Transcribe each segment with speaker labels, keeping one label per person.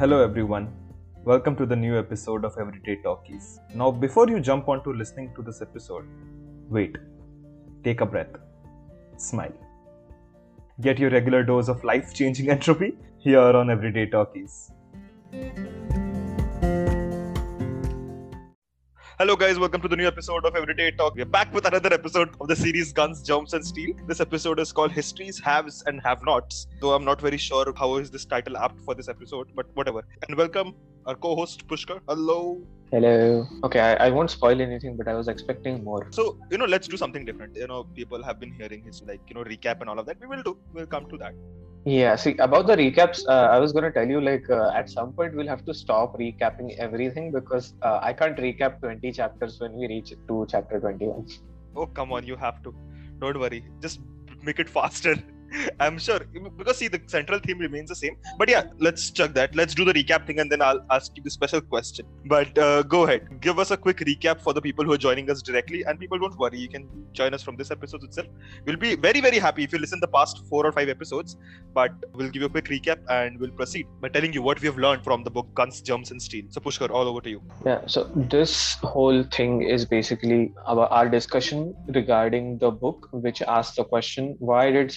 Speaker 1: Hello, everyone. Welcome to the new episode of Everyday Talkies. Now, before you jump onto listening to this episode, wait, take a breath, smile. Get your regular dose of life changing entropy here on Everyday Talkies.
Speaker 2: Hello, guys. Welcome to the new episode of Everyday Talk. We're back with another episode of the series Guns, Germs, and Steel. This episode is called Histories, Haves, and Have Nots. Though I'm not very sure how is this title apt for this episode, but whatever. And welcome our co-host Pushkar. Hello.
Speaker 3: Hello. Okay, I, I won't spoil anything, but I was expecting more.
Speaker 2: So you know, let's do something different. You know, people have been hearing his like you know recap and all of that. We will do. We'll come to that.
Speaker 3: Yeah, see, about the recaps, uh, I was going to tell you, like, uh, at some point we'll have to stop recapping everything because uh, I can't recap 20 chapters when we reach to chapter 21.
Speaker 2: Oh come on, you have to. Don't worry. Just make it faster. I'm sure because see the central theme remains the same. But yeah, let's chuck that. Let's do the recap thing and then I'll ask you the special question. But uh, go ahead, give us a quick recap for the people who are joining us directly. And people, don't worry, you can join us from this episode itself. We'll be very very happy if you listen the past four or five episodes. But we'll give you a quick recap and we'll proceed by telling you what we have learned from the book Guns, Germs, and Steel. So Pushkar, all over to you.
Speaker 3: Yeah, so this whole thing is basically our, our discussion regarding the book, which asks the question why did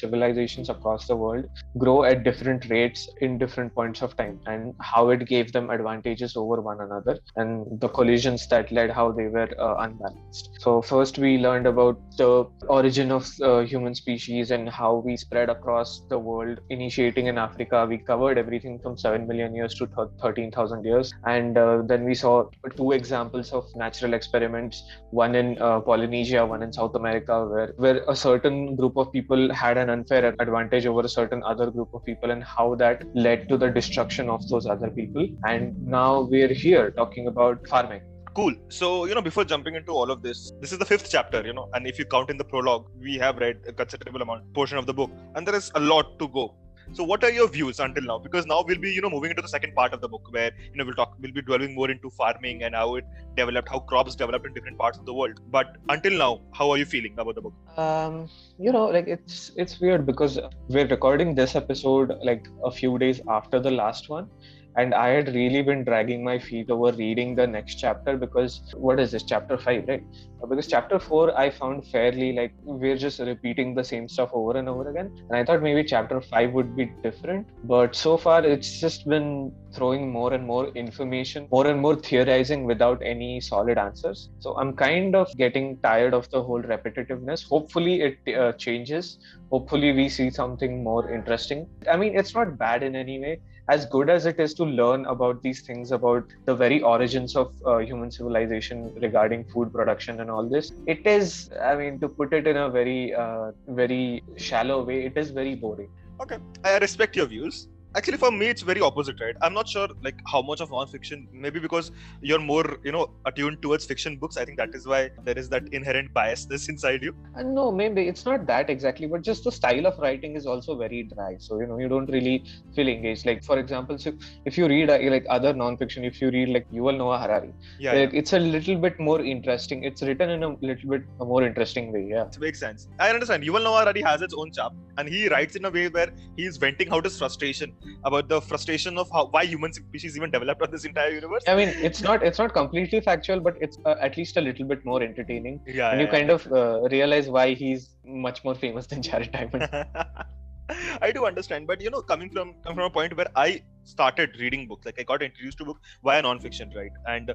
Speaker 3: civilizations across the world grow at different rates in different points of time and how it gave them advantages over one another and the collisions that led how they were uh, unbalanced. So, first, we learned about the origin of uh, human species and how we spread across the world, initiating in Africa. We covered everything from 7 million years to 13,000 years. And uh, then we saw two examples of natural experiments one in uh, Polynesia, one in South America, where, where a certain group of people had an unfair advantage over a certain other group of people, and how that led to the destruction of those other people. And now we're here talking about farming.
Speaker 2: Cool. So, you know, before jumping into all of this, this is the fifth chapter, you know, and if you count in the prologue, we have read a considerable amount portion of the book, and there is a lot to go. So, what are your views until now? Because now we'll be, you know, moving into the second part of the book, where you know we'll talk, we'll be dwelling more into farming and how it developed, how crops developed in different parts of the world. But until now, how are you feeling about the book?
Speaker 3: Um, you know, like it's it's weird because we're recording this episode like a few days after the last one, and i had really been dragging my feet over reading the next chapter because what is this? Chapter 5 right? Because chapter 4 i found fairly like we're just repeating the same stuff over and over again. And i thought maybe chapter 5 would be different but so far it's just been throwing more and more information more and more theorizing without any solid answers. So i'm kind of getting tired of the whole repetitiveness. Hopefully it uh, changes. Hopefully we see something more interesting. I mean it's not bad in any way as good as it is to learn about these things about the very origins of uh, human civilization regarding food production and all this it is i mean to put it in a very uh, very shallow way it is very boring.
Speaker 2: Okay i respect your views actually for me it's very opposite right? I'm not sure like how much of non-fiction maybe because you're more you know attuned towards fiction books i think that is why there is that inherent biasness inside you.
Speaker 3: Uh, no maybe. It's not that exactly but just the style of writing is also very dry. So you know you don't really feel engaged. Like for example so if you read uh, like other non-fiction if you read like yuval noah harari.
Speaker 2: Yeah,
Speaker 3: like,
Speaker 2: yeah.
Speaker 3: it's a little bit more interesting. It's written in a little bit a more interesting way yeah.
Speaker 2: It makes sense. I understand. Yuval noah harari has its own charm and he writes in a way where he's venting out his frustration about the frustration of how why human species even developed on this entire universe.
Speaker 3: I mean, it's not it's not completely factual, but it's uh, at least a little bit more entertaining.
Speaker 2: Yeah,
Speaker 3: and
Speaker 2: yeah,
Speaker 3: you kind
Speaker 2: yeah.
Speaker 3: of uh, realize why he's much more famous than Jared Diamond.
Speaker 2: I do understand, but you know, coming from coming from a point where I started reading books, like I got introduced to book via non-fiction, right? And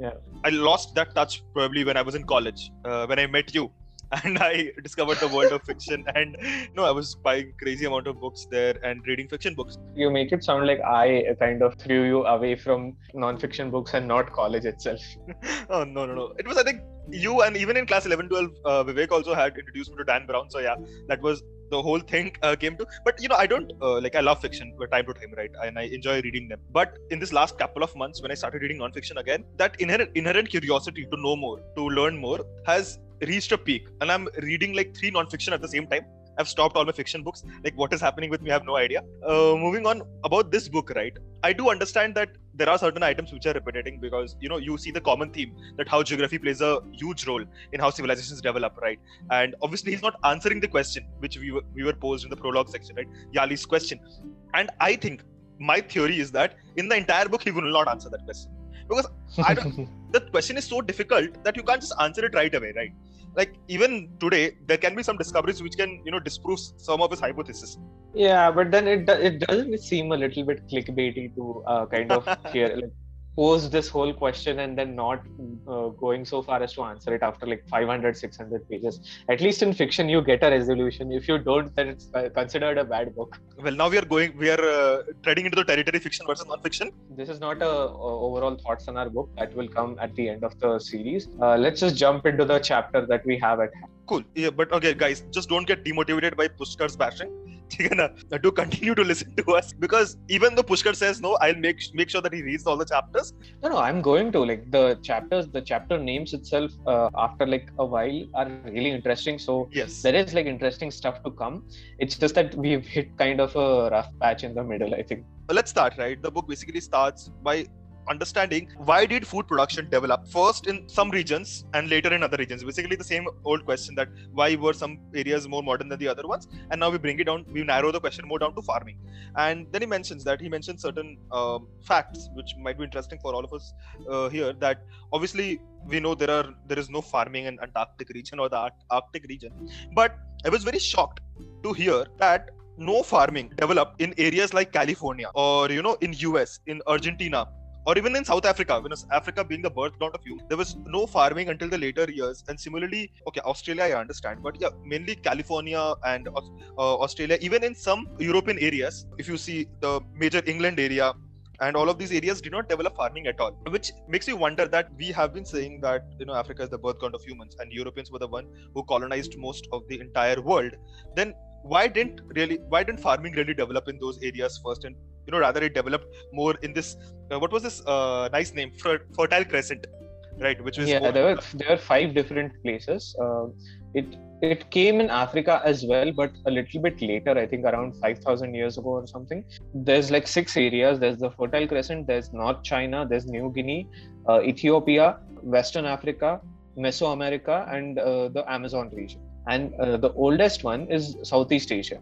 Speaker 3: yeah,
Speaker 2: I lost that touch probably when I was in college, uh, when I met you and I discovered the world of fiction. And you know, I was buying crazy amount of books there and reading fiction books.
Speaker 3: You make it sound like I kind of threw you away from non-fiction books and not college itself.
Speaker 2: oh no no no! It was I think you and even in class 11 12 uh, Vivek also had introduced me to Dan Brown. So yeah, that was the whole thing uh, came to but you know i don't uh, like i love fiction but time to time right and i enjoy reading them but in this last couple of months when i started reading non-fiction again that inherent inherent curiosity to know more to learn more has reached a peak and i'm reading like three non-fiction at the same time I've stopped all my fiction books. Like, what is happening with me? I have no idea. Uh, moving on about this book, right? I do understand that there are certain items which are repetiting because you know you see the common theme that how geography plays a huge role in how civilizations develop, right? And obviously, he's not answering the question which we were, we were posed in the prologue section, right? Yali's question, and I think my theory is that in the entire book he will not answer that question because I don't. the question is so difficult that you can't just answer it right away, right? Like even today, there can be some discoveries which can you know disprove some of his hypothesis.
Speaker 3: Yeah, but then it it doesn't seem a little bit clickbaity to uh, kind of hear like pose this whole question and then not uh, going so far as to answer it after like 500 600 pages. At least in fiction you get a resolution. If you don't then it's uh, considered a bad book.
Speaker 2: Well, now we are going, we are uh, treading into the territory fiction versus non-fiction.
Speaker 3: this is not a, a overall thoughts on our book. That will come at the end of the series. Uh, let's just jump into the chapter that we have at hand
Speaker 2: Cool. Yeah, but okay, guys, just don't get demotivated by Pushkar's bashing. Do continue to listen to us because even though Pushkar says no, I'll make make sure that he reads all the chapters.
Speaker 3: no no i'm going to like the chapters the chapter names itself uh, after like a while are really interesting so
Speaker 2: Yes.
Speaker 3: there is like interesting stuff to come it's just that we've hit kind of a rough patch in the middle i think
Speaker 2: let's start right the book basically starts by understanding why did food production develop first in some regions and later in other regions? Basically the same old question that why were some areas more modern than the other ones? And now we bring it down we narrow the question more down to farming. And then he mentions that he mentions certain um, facts which might be interesting for all of us uh, here that obviously we know there are there is no farming in antarctic region or the Arc- arctic region. But i was very shocked to hear that no farming developed in areas like California or you know in US, in Argentina, or even in South Africa. When Africa being the birthground of you, there was no farming until the later years. And similarly, okay, Australia I understand, but yeah, mainly California and uh, Australia, even in some European areas, if you see the major England area. And all of these areas did not develop farming at all, which makes you wonder that we have been saying that you know Africa is the birthground of humans, and Europeans were the one who colonized most of the entire world. Then why didn't really why didn't farming really develop in those areas first and you know rather it developed more in this uh, what was this uh, nice name? Fer- fertile crescent right which was
Speaker 3: yeah
Speaker 2: more-
Speaker 3: there were there were five different places. Uh, it it came in africa as well but a little bit later i think around 5000 years ago or something. There's like six areas. There's the fertile crescent there's north china there's new guinea uh, ethiopia western africa mesoamerica and uh, the amazon region. And uh, the oldest one is southeast asia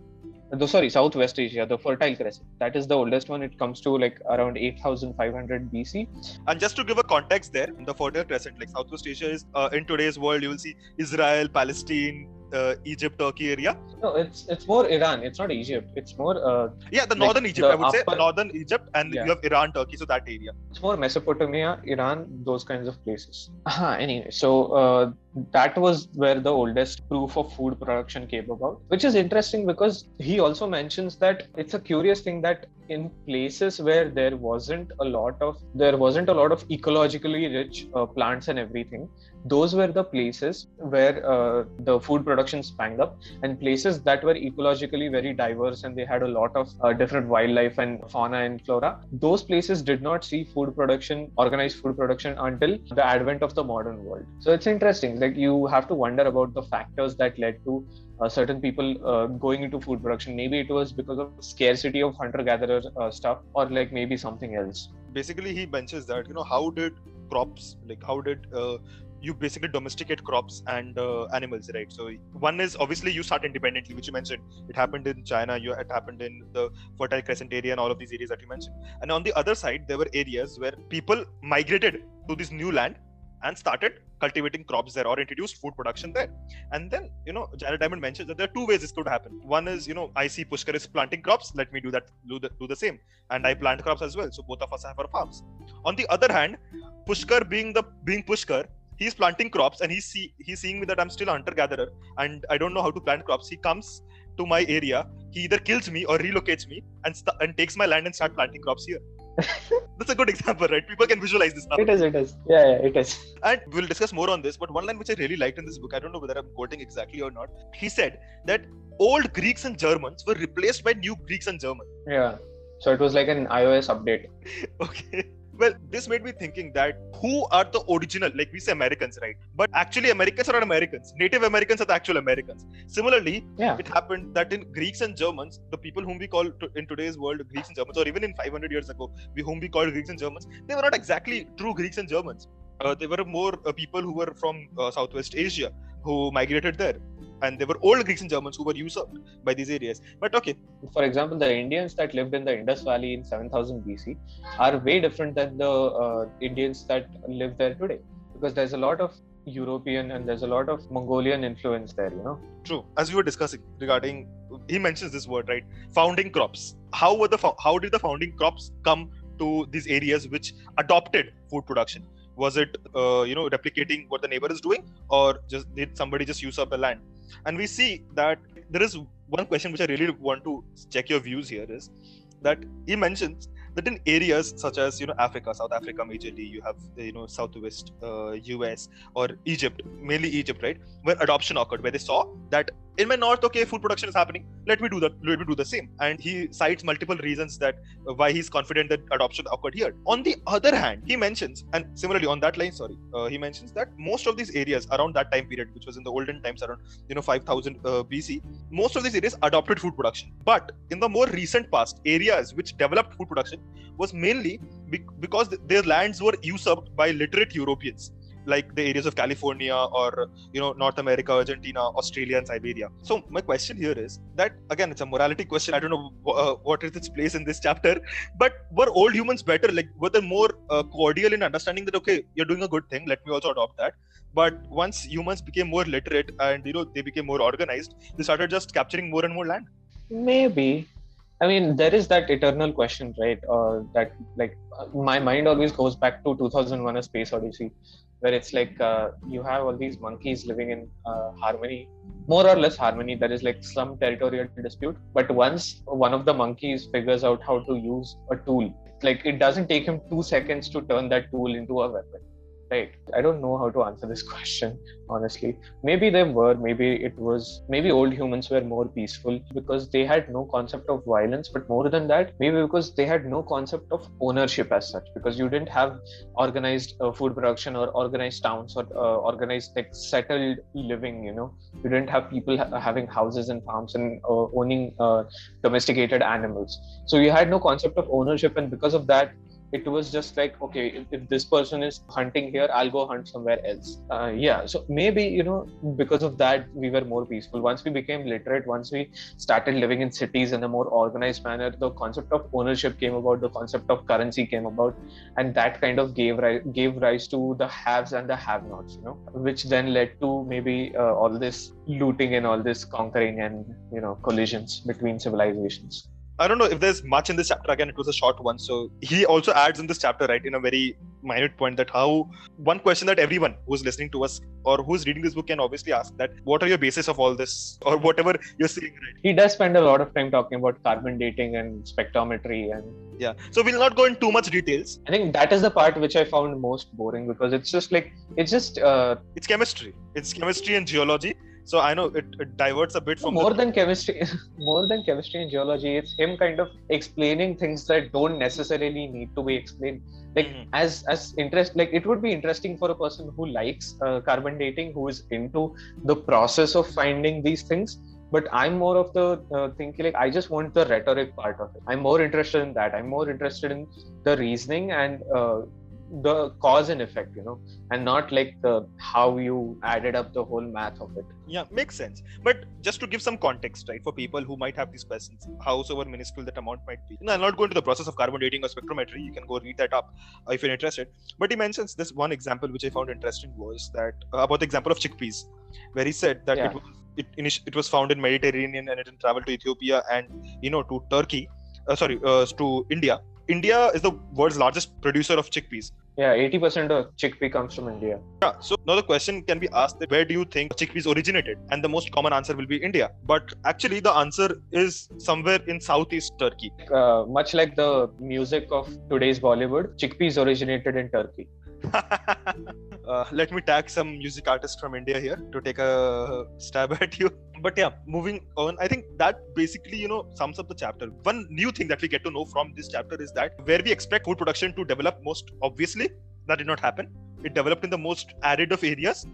Speaker 3: the, sorry southwest asia the fertile crescent. That is the oldest one. It comes to like around 8500 bc
Speaker 2: and just to give a context there the fertile crescent like southwest asia is uh, in today's world you will see israel palestine uh, egypt turkey area?
Speaker 3: No it's it's more iran. It's not egypt. It's more uh,
Speaker 2: yeah the
Speaker 3: Like
Speaker 2: northern egypt
Speaker 3: the
Speaker 2: i would say. northern egypt and
Speaker 3: Yeah.
Speaker 2: you have iran turkey so that area.
Speaker 3: It's more Mesopotamia, Iran, those kinds of places. Aha, anyway, so uh, that was where the oldest proof of food production came about, which is interesting because he also mentions that it's a curious thing that in places where there wasn't a lot of there wasn't a lot of ecologically rich uh, plants and everything those were the places where uh, the food production sprang up and places that were ecologically very diverse and they had a lot of uh, different wildlife and fauna and flora those places did not see food production organized food production until the advent of the modern world. So it's interesting like you have to wonder about the factors that led to uh, certain people uh, going into food production. Maybe it was because of scarcity of hunter gatherer uh, stuff or like maybe something else.
Speaker 2: Basically he mentions that you know how did crops like how did uh, you basically domesticate crops and uh, animals right? So one is obviously you start independently which you mentioned. It happened in china you it happened in the fertile crescent area and all of these areas that you mentioned. And on the other side there were areas where people migrated to this new land and started cultivating crops there or introduced food production there and then you know jared diamond mentions that there are two ways this could happen one is you know i see pushkar is planting crops let me do that do the, do the same and I plant crops as well. So both of us have our farms. On the other hand, Pushkar being the being Pushkar, he's planting crops and he's see he's seeing me that I'm still a hunter gatherer and I don't know how to plant crops. He comes to my area, he either kills me or relocates me and st- and takes my land and start planting crops here. That's a good example, right? People can visualize this now.
Speaker 3: it is it is yeah, yeah it is
Speaker 2: And we'll discuss more on this. But one line which I really liked in this book, I don't know whether I'm quoting exactly or not. He said that old Greeks and Germans were replaced by new Greeks and Germans.
Speaker 3: yeah so it was like an ios update
Speaker 2: okay well this made me thinking that who are the original like we say americans right? But actually americans are not americans. Native americans are the actual americans. Similarly
Speaker 3: yeah.
Speaker 2: it happened that in greeks and germans the people whom we call to, in today's world greeks and germans or even in 500 years ago we whom we called greeks and germans they were not exactly true greeks and germans. Uh, they were more uh, people who were from uh, southwest asia who migrated there and there were old Greeks and Germans who were usurped by these areas. But okay,
Speaker 3: For example, the Indians that lived in the Indus Valley in 7000 BC are way different than the uh, Indians that live there today because there's a lot of European and there's a lot of Mongolian influence there, you know.
Speaker 2: True. As we were discussing regarding, he mentions this word right, founding crops. How were the how did the founding crops come to these areas which adopted food production? Was it uh, you know replicating what the neighbor is doing, or just did somebody just use up the land? And we see that there is one question which I really want to check your views here is that he mentions that in areas such as you know Africa, South Africa majorly, you have you know Southwest uh, US or Egypt, mainly Egypt, right, where adoption occurred, where they saw that in my north, okay, food production is happening. Let me do that. Let me do the same. And he cites multiple reasons that why he's confident that adoption occurred here. On the other hand, he mentions, and similarly on that line, sorry, uh, he mentions that most of these areas around that time period, which was in the olden times, around you know 5000 uh, BC, most of these areas adopted food production. But in the more recent past, areas which developed food production was mainly be- because th- their lands were usurped by literate Europeans like the areas of California or you know North America, Argentina, Australia, and Siberia. So my question here is that again, it's a morality question. I don't know uh, what is its place in this chapter, but were old humans better? Like were they more uh, cordial in understanding that okay, you're doing a good thing, let me also adopt that. But once humans became more literate and you know they became more organized, they started just capturing more and more land.
Speaker 3: Maybe. I mean, there is that eternal question, right? Uh, that like uh, my mind always goes back to 2001: A Space Odyssey, where it's like uh, you have all these monkeys living in uh, harmony, more or less harmony. There is like some territorial dispute, but once one of the monkeys figures out how to use a tool, like it doesn't take him two seconds to turn that tool into a weapon. Right. I don't know how to answer this question, honestly. Maybe they were, maybe it was, maybe old humans were more peaceful because they had no concept of violence, but more than that, maybe because they had no concept of ownership as such, because you didn't have organized uh, food production or organized towns or uh, organized, like, settled living, you know. You didn't have people ha- having houses and farms and uh, owning uh, domesticated animals. So you had no concept of ownership, and because of that, it was just like okay if, if, this person is hunting here i'll go hunt somewhere else. Uh, yeah so maybe you know because of that we were more peaceful. Once we became literate once we started living in cities in a more organized manner the concept of ownership came about the concept of currency came about and that kind of gave rise gave rise to the haves and the have nots you know which then led to maybe uh, all this looting and all this conquering and you know collisions between civilizations
Speaker 2: I don't know if there's much in this chapter. Again, it was a short one. So he also adds in this chapter, right, in a very minute point, that how one question that everyone who's listening to us or who's reading this book can obviously ask that what are your basis of all this or whatever you're seeing, right?
Speaker 3: He does spend a lot of time talking about carbon dating and spectrometry and
Speaker 2: yeah. So we'll not go in too much details.
Speaker 3: I think that is the part which I found most boring because it's just like it's just uh,
Speaker 2: it's chemistry. It's chemistry and geology so i know it, it diverts a bit from
Speaker 3: more the... than chemistry more than chemistry and geology it's him kind of explaining things that don't necessarily need to be explained. Like mm-hmm. as as interest like it would be interesting for a person who likes uh, carbon dating who is into the process of finding these things. But i'm more of the uh, thinking like i just want the rhetoric part of it. I'm more interested in that. I'm more interested in the reasoning and uh, the cause and effect you know and not like the how you added up the whole math of it.
Speaker 2: Yeah makes sense. But just to give some context right for people who might have these questions however minuscule that amount might be. I'll not go into the process of carbon dating or spectrometry. You can go read that up uh, if you're interested. But he mentions this one example which i found interesting was that uh, about the example of chickpeas where he said that yeah. it was it, it was found in mediterranean and it traveled to ethiopia and you know to turkey uh, sorry uh, to india India is the world's largest producer of chickpeas.
Speaker 3: Yeah, 80% of chickpea comes from India.
Speaker 2: Yeah, so now the question can be asked that where do you think chickpeas originated? And the most common answer will be India. But actually, the answer is somewhere in southeast Turkey.
Speaker 3: Uh, much like the music of today's Bollywood, chickpeas originated in Turkey.
Speaker 2: Uh, let me tag some music artist from India here to take a stab at you. But yeah, moving on, I think that basically, you know, sums up the chapter. One new thing that we get to know from this chapter is that where we expect food production to develop most obviously, that did not happen. It developed in the most arid of areas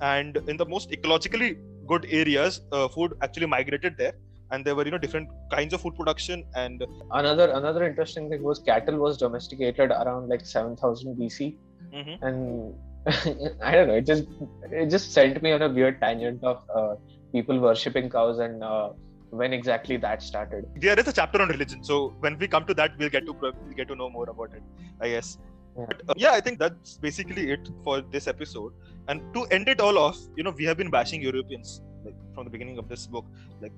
Speaker 2: and in the most ecologically good areas, uh, food actually migrated there and there were you know different kinds of food production and
Speaker 3: another another interesting thing was cattle was domesticated around like 7000 bc mm-hmm. and I don't know. It just it just sent me on a weird tangent of uh, people worshipping cows and uh, when exactly that started.
Speaker 2: There is a chapter on religion, so when we come to that, we'll get to we'll get to know more about it. I guess.
Speaker 3: Yeah.
Speaker 2: But, uh, yeah, I think that's basically it for this episode. And to end it all off, you know, we have been bashing Europeans like from the beginning of this book, like.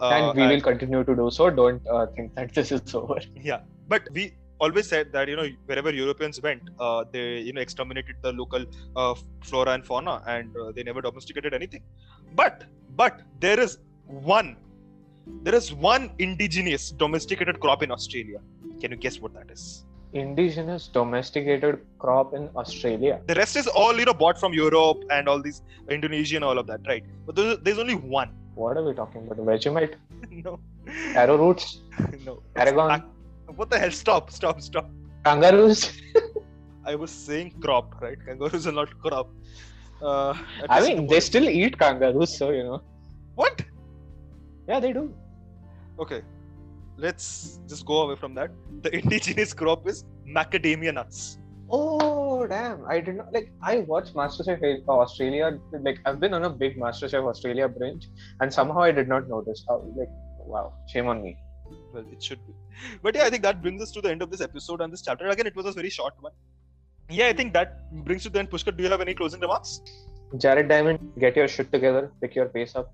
Speaker 2: Uh,
Speaker 3: and we will continue to do so. Don't uh, think that this is over.
Speaker 2: Yeah, but we always said that you know wherever Europeans went, uh, they you know exterminated the local uh, flora and fauna, and uh, they never domesticated anything. But but there is one, there is one indigenous domesticated crop in Australia. Can you guess what that is?
Speaker 3: Indigenous domesticated crop in Australia.
Speaker 2: The rest is all you know bought from Europe and all these Indonesia and all of that, right? But there's, there's only one.
Speaker 3: What are we talking about? Vegemite,
Speaker 2: no,
Speaker 3: arrowroots,
Speaker 2: no.
Speaker 3: Aragon,
Speaker 2: What the hell? Stop! Stop! Stop!
Speaker 3: kangaroos.
Speaker 2: I was saying crop, right? Kangaroos are not crop. Uh,
Speaker 3: I mean, they still eat kangaroos, so you know.
Speaker 2: What?
Speaker 3: Yeah, they do.
Speaker 2: Okay, let's just go away from that. The indigenous crop is macadamia nuts.
Speaker 3: Oh damn! I did not like. I watched MasterChef Australia. Like I've been on a big MasterChef Australia binge, and somehow I did not notice. How, like, wow, shame on me.
Speaker 2: Well, it should be. But yeah, I think that brings us to the end of this episode and this chapter. Again, it was a very short one. Yeah, I think that brings you to the end. Pushkar, do you have any closing remarks?
Speaker 3: Jared Diamond, get your shit together, pick your pace up.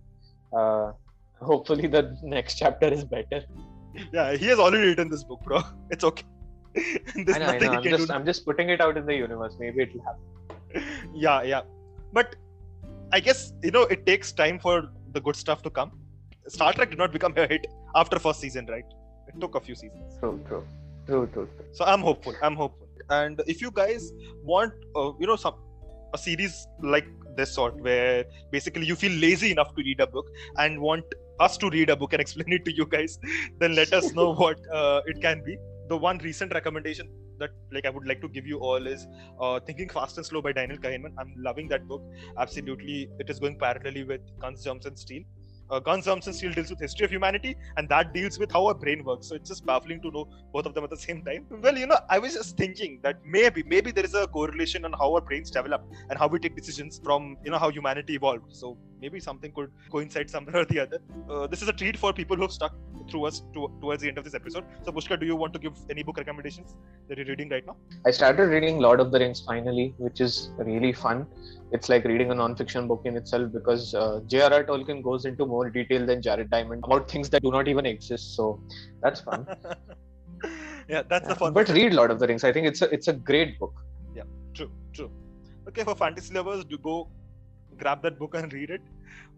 Speaker 3: Uh, hopefully, the next chapter is better.
Speaker 2: Yeah, he has already written this book, bro. It's okay. There's
Speaker 3: I know, I
Speaker 2: nothing
Speaker 3: know.
Speaker 2: he
Speaker 3: I'm
Speaker 2: can
Speaker 3: just,
Speaker 2: do.
Speaker 3: I'm just putting it out in the universe. Maybe it'll happen.
Speaker 2: yeah yeah but i guess you know it takes time for the good stuff to come star trek did not become a hit after first season right? It took a few seasons.
Speaker 3: True, true, true, true. true.
Speaker 2: so i'm hopeful i'm hopeful. And if you guys want uh, you know some a series like this sort where basically you feel lazy enough to read a book and want us to read a book and explain it to you guys then let us know what uh, it can be. The one recent recommendation that like i would like to give you all is uh, thinking fast and slow by daniel kahneman. I'm loving that book. Absolutely it is going parallelly with guns germs and steel uh, guns germs and steel deals with history of humanity and that deals with how our brain works. So it's just baffling to know both of them at the same time. Well you know i was just thinking that maybe maybe there is a correlation on how our brains develop and how we take decisions from you know how humanity evolved. So maybe something could coincide somewhere or the other. Uh, this is a treat for people who've stuck through us to, towards the end of this episode. So pushkar do you want to give any book recommendations that you're reading right now?
Speaker 3: I started reading Lord of the Rings finally, which is really fun. It's like reading a non-fiction book in itself because uh, J.R.R. Tolkien goes into more detail than Jared Diamond about things that do not even exist. So that's fun.
Speaker 2: yeah that's the fun
Speaker 3: but read Lord of the Rings. I think it's a it's a great book.
Speaker 2: Yeah, true, true. Okay, for fantasy lovers, do go grab that book and read it.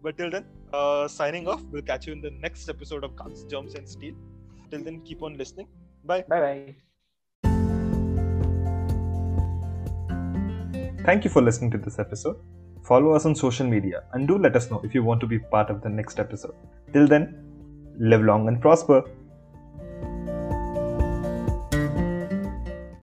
Speaker 2: But till then, uh, signing off. We'll catch you in the next episode of Guns, Germs, and Steel. Till then, keep on listening. Bye.
Speaker 3: Bye bye.
Speaker 1: Thank you for listening to this episode. Follow us on social media and do let us know if you want to be part of the next episode. Till then, live long and prosper.